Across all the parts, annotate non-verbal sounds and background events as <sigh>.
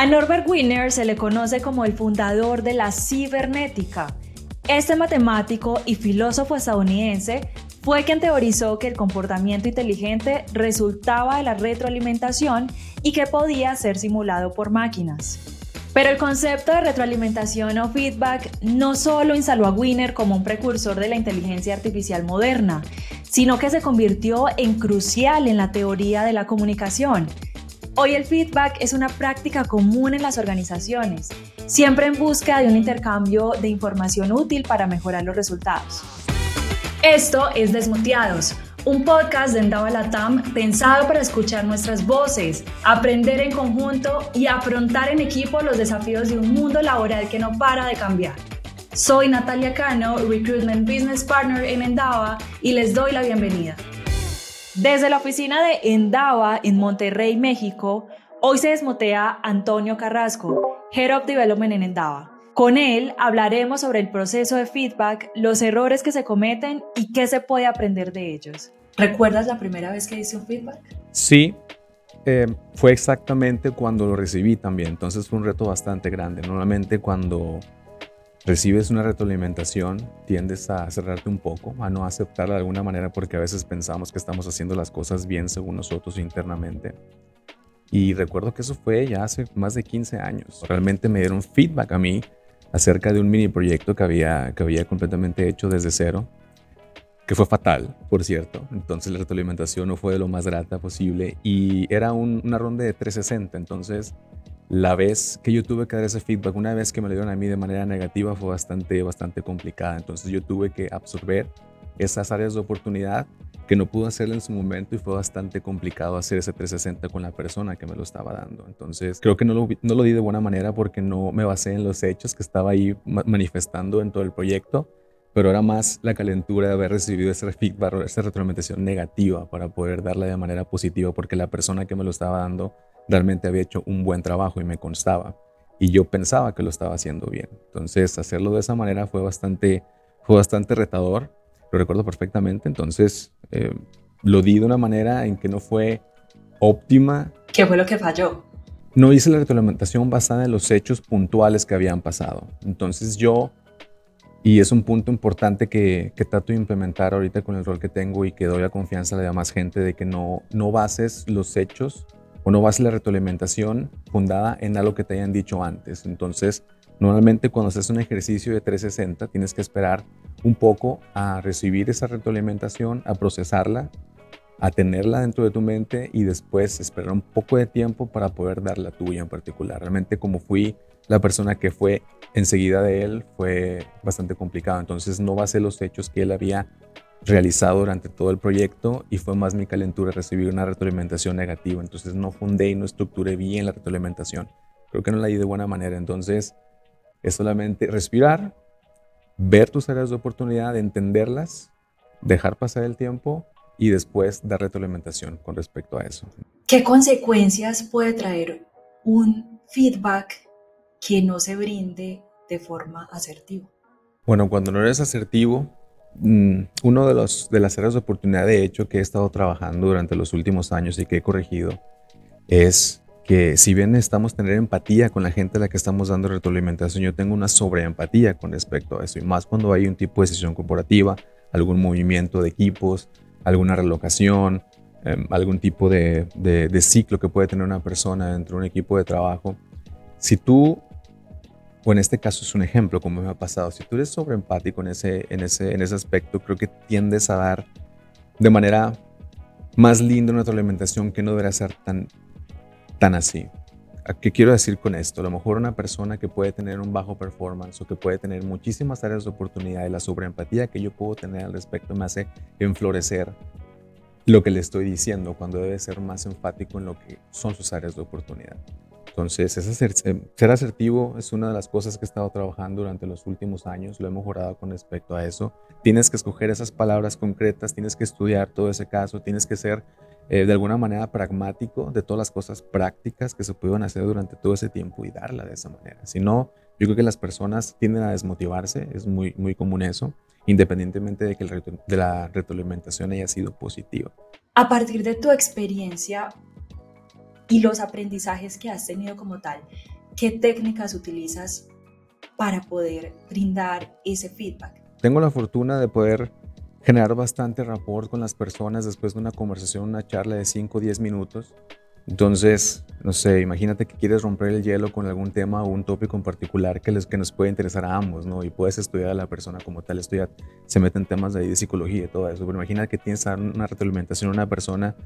A Norbert Wiener se le conoce como el fundador de la cibernética. Este matemático y filósofo estadounidense fue quien teorizó que el comportamiento inteligente resultaba de la retroalimentación y que podía ser simulado por máquinas. Pero el concepto de retroalimentación o feedback no solo instaló a Wiener como un precursor de la inteligencia artificial moderna, sino que se convirtió en crucial en la teoría de la comunicación. Hoy el feedback es una práctica común en las organizaciones, siempre en busca de un intercambio de información útil para mejorar los resultados. Esto es Desmuteados, un podcast de Endava Latam pensado para escuchar nuestras voces, aprender en conjunto y afrontar en equipo los desafíos de un mundo laboral que no para de cambiar. Soy Natalia Cano, Recruitment Business Partner en Endava y les doy la bienvenida. Desde la oficina de Endava en Monterrey, México, hoy se desmotea Antonio Carrasco, Head of Development en Endava. Con él hablaremos sobre el proceso de feedback, los errores que se cometen y qué se puede aprender de ellos. ¿Recuerdas la primera vez que hice un feedback? Sí, eh, fue exactamente cuando lo recibí también, entonces fue un reto bastante grande. Normalmente cuando recibes una retroalimentación, tiendes a cerrarte un poco, a no aceptarla de alguna manera porque a veces pensamos que estamos haciendo las cosas bien según nosotros internamente. Y recuerdo que eso fue ya hace más de 15 años. Realmente me dieron feedback a mí acerca de un mini proyecto que había, que había completamente hecho desde cero, que fue fatal, por cierto. Entonces la retroalimentación no fue de lo más grata posible y era una ronda de 360. Entonces la vez que yo tuve que dar ese feedback, una vez que me lo dieron a mí de manera negativa, fue bastante, bastante complicada. Entonces yo tuve que absorber esas áreas de oportunidad que no pude hacer en su momento y fue bastante complicado hacer ese 360 con la persona que me lo estaba dando. Entonces creo que no lo, no lo di de buena manera porque no me basé en los hechos que estaba ahí manifestando en todo el proyecto, pero era más la calentura de haber recibido ese feedback, esa retroalimentación negativa para poder darla de manera positiva porque la persona que me lo estaba dando realmente había hecho un buen trabajo y me constaba. Y yo pensaba que lo estaba haciendo bien. Entonces, hacerlo de esa manera fue bastante, fue bastante retador. Lo recuerdo perfectamente. Entonces, eh, lo di de una manera en que no fue óptima. ¿Qué fue lo que falló? No hice la retroalimentación basada en los hechos puntuales que habían pasado. Entonces yo, y es un punto importante que, que trato de implementar ahorita con el rol que tengo y que doy la confianza a la demás gente de que no, no bases los hechos o no bases la retroalimentación fundada en algo que te hayan dicho antes. Entonces, normalmente cuando haces un ejercicio de 360 tienes que esperar un poco a recibir esa retroalimentación, a procesarla, a tenerla dentro de tu mente y después esperar un poco de tiempo para poder dar la tuya en particular. Realmente como fui la persona que fue enseguida de él fue bastante complicado, entonces no basé los hechos que él había realizado durante todo el proyecto y fue más mi calentura recibir una retroalimentación negativa, entonces no fundé y no estructuré bien la retroalimentación. Creo que no la di de buena manera, entonces es solamente respirar, ver tus áreas de oportunidad, entenderlas, dejar pasar el tiempo y después dar retroalimentación con respecto a eso. ¿Qué consecuencias puede traer un feedback que no se brinde de forma asertiva? Bueno, cuando no eres asertivo, mm, uno de, los, de las áreas de oportunidad, de hecho, que he estado trabajando durante los últimos años y que he corregido, es que si bien necesitamos tener empatía con la gente a la que estamos dando retroalimentación, yo tengo una sobreempatía con respecto a eso, y más cuando hay un tipo de decisión corporativa, algún movimiento de equipos, alguna relocación, em, algún tipo de, de, ciclo que puede tener una persona dentro de un equipo de trabajo. Si tú, o en este caso es un ejemplo como me ha pasado, si tú eres sobreempático en ese, en ese, en ese aspecto, creo que tiendes a dar de manera más linda una retroalimentación que no debería ser tan tan así. ¿Qué quiero decir con esto? A lo mejor una persona que puede tener un bajo performance o que puede tener muchísimas áreas de oportunidad y la sobreempatía que yo puedo tener al respecto me hace enflorecer lo que le estoy diciendo cuando debe ser más enfático en lo que son sus áreas de oportunidad. Entonces, ser asertivo es una de las cosas que he estado trabajando durante los últimos años, lo he mejorado con respecto a eso. Tienes que escoger esas palabras concretas, tienes que estudiar todo ese caso, tienes que ser eh, de alguna manera pragmático de todas las cosas prácticas que se pudieron hacer durante todo ese tiempo y darla de esa manera. Si no, yo creo que las personas tienden a desmotivarse, es muy, muy común eso, independientemente de que el de la retroalimentación haya sido positiva. A partir de tu experiencia, y los aprendizajes que has tenido como tal, ¿qué técnicas utilizas para poder brindar ese feedback? Tengo la fortuna de poder generar bastante rapport con las personas después de una conversación, una charla de 5 o 10 minutos. Entonces, no sé, imagínate que quieres romper el hielo con algún tema o un tópico en particular que, les, que nos puede interesar a ambos, ¿no? Y puedes estudiar a la persona como tal, estudiar, se meten temas de, psicología y todo eso. Pero imagina que tienes una retroalimentación a una persona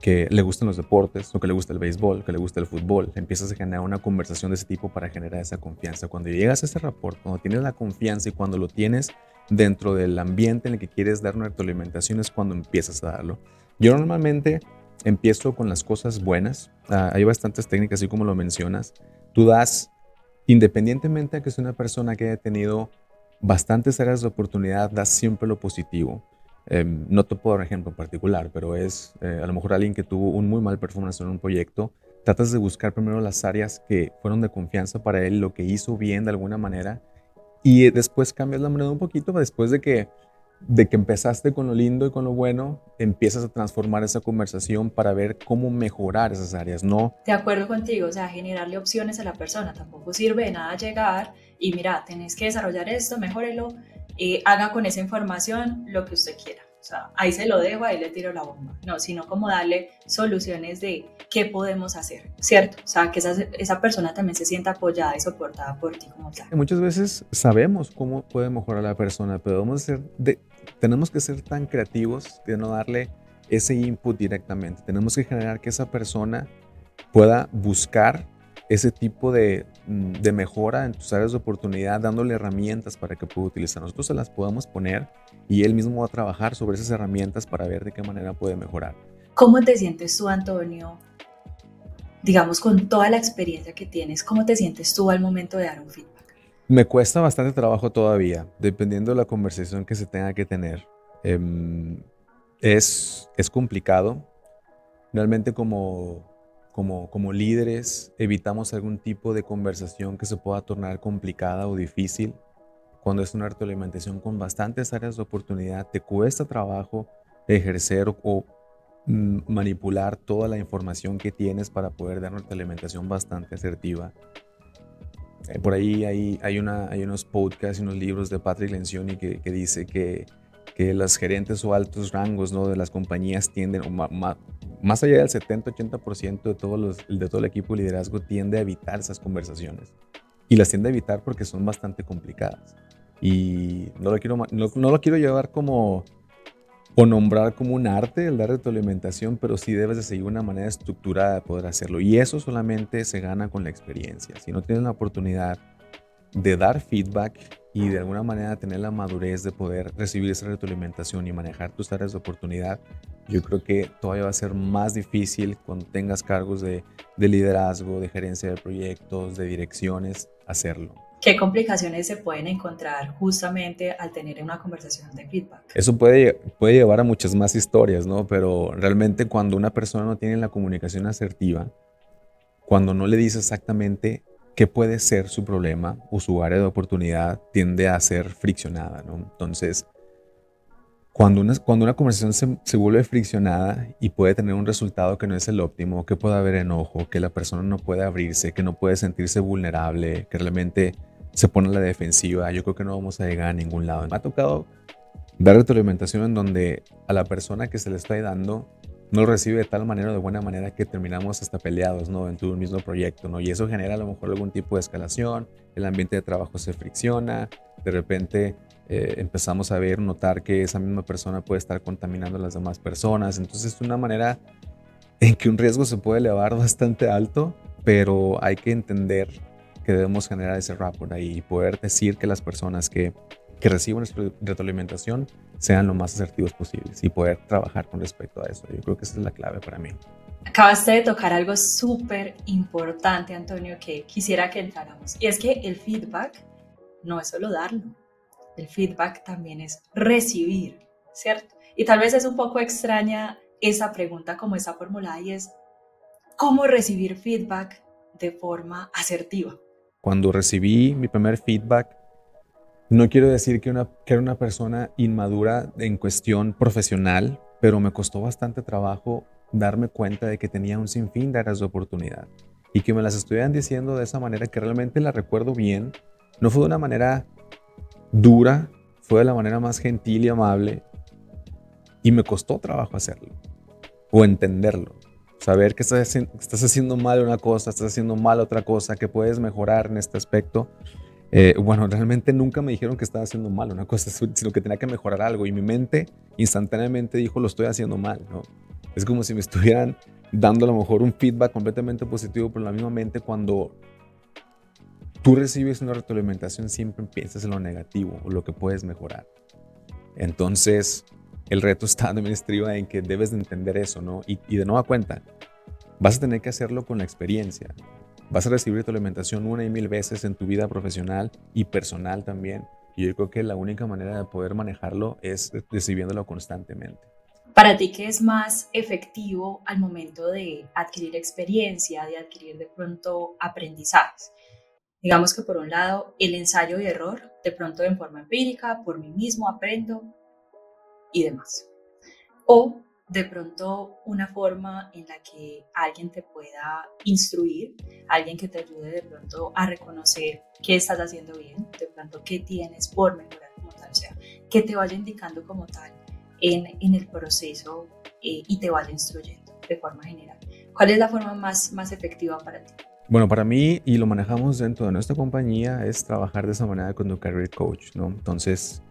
que le gustan los deportes, o que le gusta el béisbol, que le gusta el fútbol. Empiezas a generar una conversación de ese tipo para generar esa confianza. Cuando llegas a ese rapport, cuando tienes la confianza y cuando lo tienes dentro del ambiente en el que quieres dar una retroalimentación es cuando empiezas a darlo. Yo normalmente empiezo con las cosas buenas. Ah, hay bastantes técnicas, así como lo mencionas. Tú das, independientemente de que sea una persona que haya tenido bastantes áreas de oportunidad, das siempre lo positivo. Em, no te puedo dar ejemplo en particular, pero es eh, a lo mejor alguien que tuvo un muy mal performance en un proyecto. Tratas de buscar primero las áreas que fueron de confianza para él, lo que hizo bien de alguna manera, y después cambias la moneda un poquito después de que de que empezaste con lo lindo y con lo bueno, empiezas a transformar esa conversación para ver cómo mejorar esas áreas, ¿no? De acuerdo contigo, o sea, generarle opciones a la persona, tampoco sirve de nada llegar y mira, tenés que desarrollar esto, mejórelo, y haga con esa información lo que usted quiera. O sea, ahí se lo dejo, ahí le tiro la bomba. No, sino como darle soluciones de qué podemos hacer, ¿cierto? O sea, que esa, esa persona también se sienta apoyada y soportada por ti como tal. Muchas veces sabemos cómo puede mejorar la persona, pero tenemos que ser tan creativos de no darle ese input directamente. Tenemos que generar que esa persona pueda buscar ese tipo de, de, mejora en tus áreas de oportunidad, dándole herramientas para que pueda utilizar. Nosotros se las podamos poner y él mismo va a trabajar sobre esas herramientas para ver de qué manera puede mejorar. ¿Cómo te sientes tú, Antonio? Digamos, con toda la experiencia que tienes, ¿cómo te sientes tú al momento de dar un feedback? Me cuesta bastante trabajo todavía, dependiendo de la conversación que se tenga que tener. Em, es, es complicado. Realmente como como, líderes evitamos algún tipo de conversación que se pueda tornar complicada o difícil. Cuando es una retroalimentación con bastantes áreas de oportunidad, te cuesta trabajo ejercer o, mm, manipular toda la información que tienes para poder dar una retroalimentación bastante asertiva. Eh, por ahí hay, hay, una, hay unos podcasts y unos libros de Patrick Lencioni que, que dice que, que las gerentes o altos rangos ¿no? de las compañías tienden, o más allá del 70-80% de, todos de todo el equipo de liderazgo tiende a evitar esas conversaciones. Y las tiende a evitar porque son bastante complicadas. Y no lo quiero, no, lo quiero llevar como o nombrar como un arte el dar retroalimentación, pero sí debes de seguir una manera estructurada de poder hacerlo. Y eso solamente se gana con la experiencia. Si no tienes la oportunidad de dar feedback y de alguna manera tener la madurez de poder recibir esa retroalimentación y manejar tus áreas de oportunidad, yo creo que todavía va a ser más difícil cuando tengas cargos de, de liderazgo, de gerencia de proyectos, de direcciones, hacerlo. ¿Qué complicaciones se pueden encontrar justamente al tener una conversación de feedback? Eso puede, puede llevar a muchas más historias, ¿no? Pero realmente cuando una persona no tiene la comunicación asertiva, cuando no le dice exactamente qué puede ser su problema o su área de oportunidad, tiende a ser friccionada, ¿no? Entonces, cuando una, cuando una conversación se, vuelve friccionada y puede tener un resultado que no es el óptimo, que puede haber enojo, que la persona no puede abrirse, que no puede sentirse vulnerable, que realmente se pone a la defensiva, yo creo que no vamos a llegar a ningún lado. Me ha tocado dar retroalimentación en donde a la persona que se le está dando no lo recibe de tal manera, de buena manera, que terminamos hasta peleados, ¿no? En tu mismo proyecto, ¿no? Y eso genera a lo mejor algún tipo de escalación, el ambiente de trabajo se fricciona, de repente eh, empezamos a ver, notar que esa misma persona puede estar contaminando a las demás personas. Entonces es una manera en que un riesgo se puede elevar <laughs> bastante alto, pero hay que entender que debemos generar ese rapport y poder decir que las personas que, que nuestra retroalimentación sean lo más asertivos posibles y poder trabajar con respecto a eso. Yo creo que esa es la clave para mí. Acabaste de tocar algo súper importante, Antonio, que quisiera que entráramos. Y es que el feedback no es solo darlo, el feedback también es recibir, ¿cierto? Y tal vez es un poco extraña esa pregunta como está formulada y es, ¿cómo recibir feedback de forma asertiva? Cuando recibí mi primer feedback, no quiero decir que, una, era una persona inmadura en cuestión profesional, pero me costó bastante trabajo darme cuenta de que tenía un sinfín de áreas de oportunidad y que me las estuvieran diciendo de esa manera que realmente la recuerdo bien. No fue de una manera dura, fue de la manera más gentil y amable y me costó trabajo hacerlo o entenderlo. Saber que estás, estás haciendo mal una cosa, estás haciendo mal otra cosa, que puedes mejorar en este aspecto. Eh, bueno, realmente nunca me dijeron que estaba haciendo mal una cosa, sino que tenía que mejorar algo. Y mi mente instantáneamente dijo, lo estoy haciendo mal. Es como si me estuvieran dando a lo mejor un feedback completamente positivo, pero la misma mente cuando tú recibes una retroalimentación siempre piensas en lo negativo o lo que puedes mejorar. Entonces, el reto está <laughs> también estriba en que debes de entender eso, ¿no? Y, y de nueva cuenta, vas a tener que hacerlo con la experiencia. Vas a recibir tu alimentación una y mil veces en tu vida profesional y personal también. Y yo creo que la única manera de poder manejarlo es recibiéndolo constantemente. Para ti, ¿qué es más efectivo al momento de adquirir experiencia, de adquirir de pronto aprendizajes? Digamos que por un lado, el ensayo y error, de pronto en forma empírica, por mí mismo aprendo, y demás. O de pronto una forma en la que alguien te pueda instruir, alguien que te ayude de pronto a reconocer qué estás haciendo bien, de pronto qué tienes por mejorar como tal, o sea, que te vaya indicando como tal en, en el proceso eh, y te vaya instruyendo de forma general. ¿Cuál es la forma más, más efectiva para ti? Bueno, para mí, y lo manejamos dentro de nuestra compañía, es trabajar de esa manera con tu career coach, ¿no? Entonces,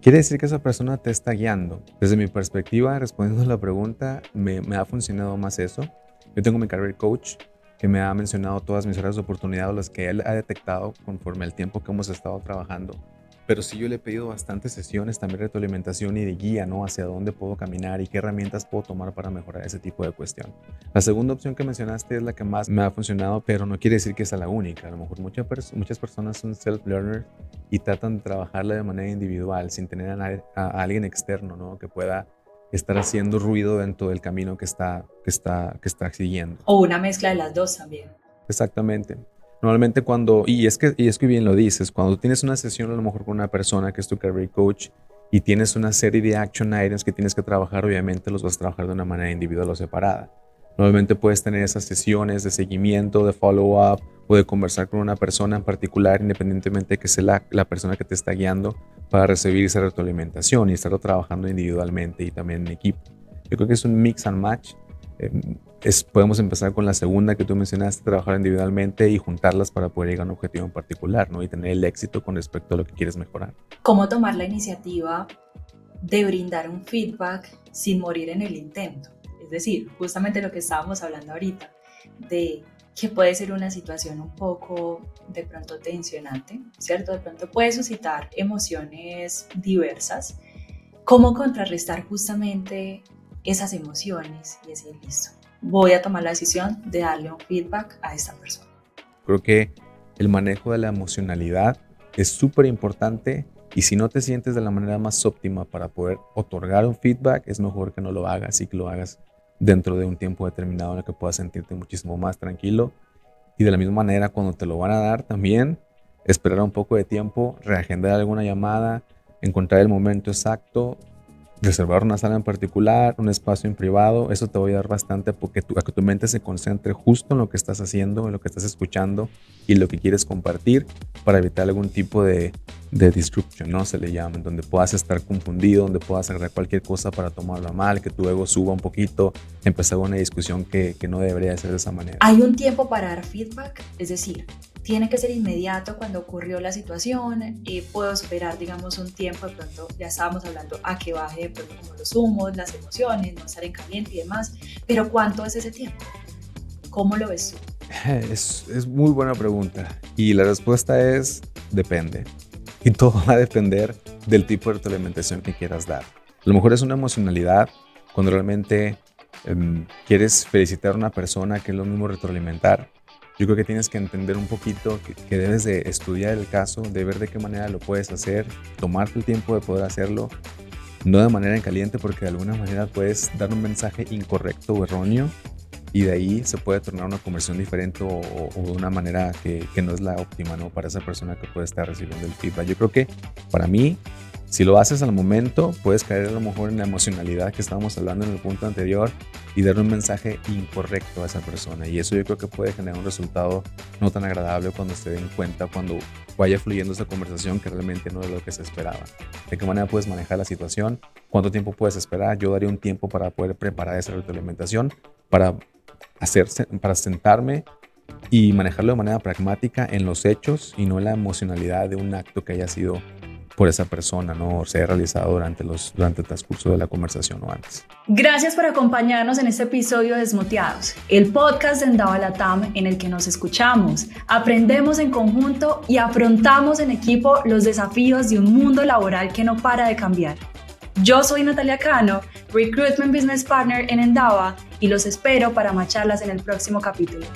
Quiere decir que esa persona te está guiando. Desde mi perspectiva, respondiendo a la pregunta, me, ha funcionado más eso. Yo tengo mi career coach que me ha mencionado todas mis áreas de oportunidad, las que él ha detectado conforme el tiempo que hemos estado trabajando pero sí yo le he pedido bastantes sesiones, también retroalimentación y de guía, ¿no? Hacia dónde puedo caminar y qué herramientas puedo tomar para mejorar ese tipo de cuestión. La segunda opción que mencionaste es la que más me ha funcionado, pero no quiere decir que sea la única. A lo mejor muchas, muchas personas son self-learners y tratan de trabajarla de manera individual, sin tener a, a, alguien externo, ¿no? Que pueda estar haciendo ruido dentro del camino que está, que está, que está siguiendo. O una mezcla de las dos también. Exactamente. Normalmente cuando, y es que, y es que bien lo dices, cuando tienes una sesión a lo mejor con una persona que es tu career coach y tienes una serie de action items que tienes que trabajar, obviamente los vas a trabajar de una manera individual o separada. Normalmente puedes tener esas sesiones de seguimiento, de follow-up o de conversar con una persona en particular, independientemente de que sea la, la, persona que te está guiando, para recibir esa retroalimentación y estarlo trabajando individualmente y también en equipo. Yo creo que es un mix and match Em, es, podemos empezar con la segunda que tú mencionaste, trabajar individualmente y juntarlas para poder llegar a un objetivo en particular, ¿no? Y tener el éxito con respecto a lo que quieres mejorar. ¿Cómo tomar la iniciativa de brindar un feedback sin morir en el intento? Es decir, justamente lo que estábamos hablando ahorita, de que puede ser una situación un poco de pronto tensionante, ¿cierto? De pronto puede suscitar emociones diversas. ¿Cómo contrarrestar justamente esas emociones y decir, listo, voy a tomar la decisión de darle un feedback a esta persona. Creo que el manejo de la emocionalidad es súper importante y si no te sientes de la manera más óptima para poder otorgar un feedback, es mejor que no lo hagas y que lo hagas dentro de un tiempo determinado en el que puedas sentirte muchísimo más tranquilo. Y de la misma manera, cuando te lo van a dar también, esperar un poco de tiempo, reagendar alguna llamada, encontrar el momento exacto reservar una sala en particular, un espacio en privado, eso te va a ayudar bastante porque tu, a que tu mente se concentre justo en lo que estás haciendo, en lo que estás escuchando y lo que quieres compartir para evitar algún tipo de, de disruption, ¿no? Se le llama, donde puedas estar confundido, donde puedas agregar cualquier cosa para tomarlo mal, que tu ego suba un poquito, empezar una discusión que, que no debería ser de esa manera. ¿Hay un tiempo para dar feedback? Es decir, tiene que ser inmediato cuando ocurrió la situación, y puedo esperar, digamos, un tiempo, de pronto ya estábamos hablando a que baje de pronto como los humos, las emociones, no estar en caliente y demás, pero ¿cuánto es ese tiempo? ¿Cómo lo ves tú? <laughs> Es, es muy buena pregunta y la respuesta es depende. Y todo va a depender del tipo de retroalimentación que quieras dar. A lo mejor es una emocionalidad cuando realmente um, quieres felicitar a una persona que es lo mismo retroalimentar yo creo que tienes que entender un poquito que, debes de estudiar el caso, de ver de qué manera lo puedes hacer, tomarte el tiempo de poder hacerlo, no de manera en caliente porque de alguna manera puedes dar un mensaje incorrecto o erróneo y de ahí se puede tornar una conversión diferente o, de una manera que, que, no es la óptima ¿no? para esa persona que puede estar recibiendo el feedback. Yo creo que para mí, si lo haces al momento, puedes caer a lo mejor en la emocionalidad que estábamos hablando en el punto anterior y dar un mensaje incorrecto a esa persona. Y eso yo creo que puede generar un resultado no tan agradable cuando se den cuenta, cuando vaya fluyendo esa conversación que realmente no es lo que se esperaba. ¿De qué manera puedes manejar la situación? ¿Cuánto tiempo puedes esperar? Yo daría un tiempo para poder preparar esa retroalimentación, para, hacerse, para sentarme y manejarlo de manera pragmática en los hechos y no en la emocionalidad de un acto que haya sido por esa persona, ¿no? Se haya realizado durante, los, durante el transcurso de la conversación o antes. Gracias por acompañarnos en este episodio de Desmoteados, el podcast de Endava Latam en el que nos escuchamos, aprendemos en conjunto y afrontamos en equipo los desafíos de un mundo laboral que no para de cambiar. Yo soy Natalia Cano, Recruitment Business Partner en Endava, y los espero para macharlas en el próximo capítulo.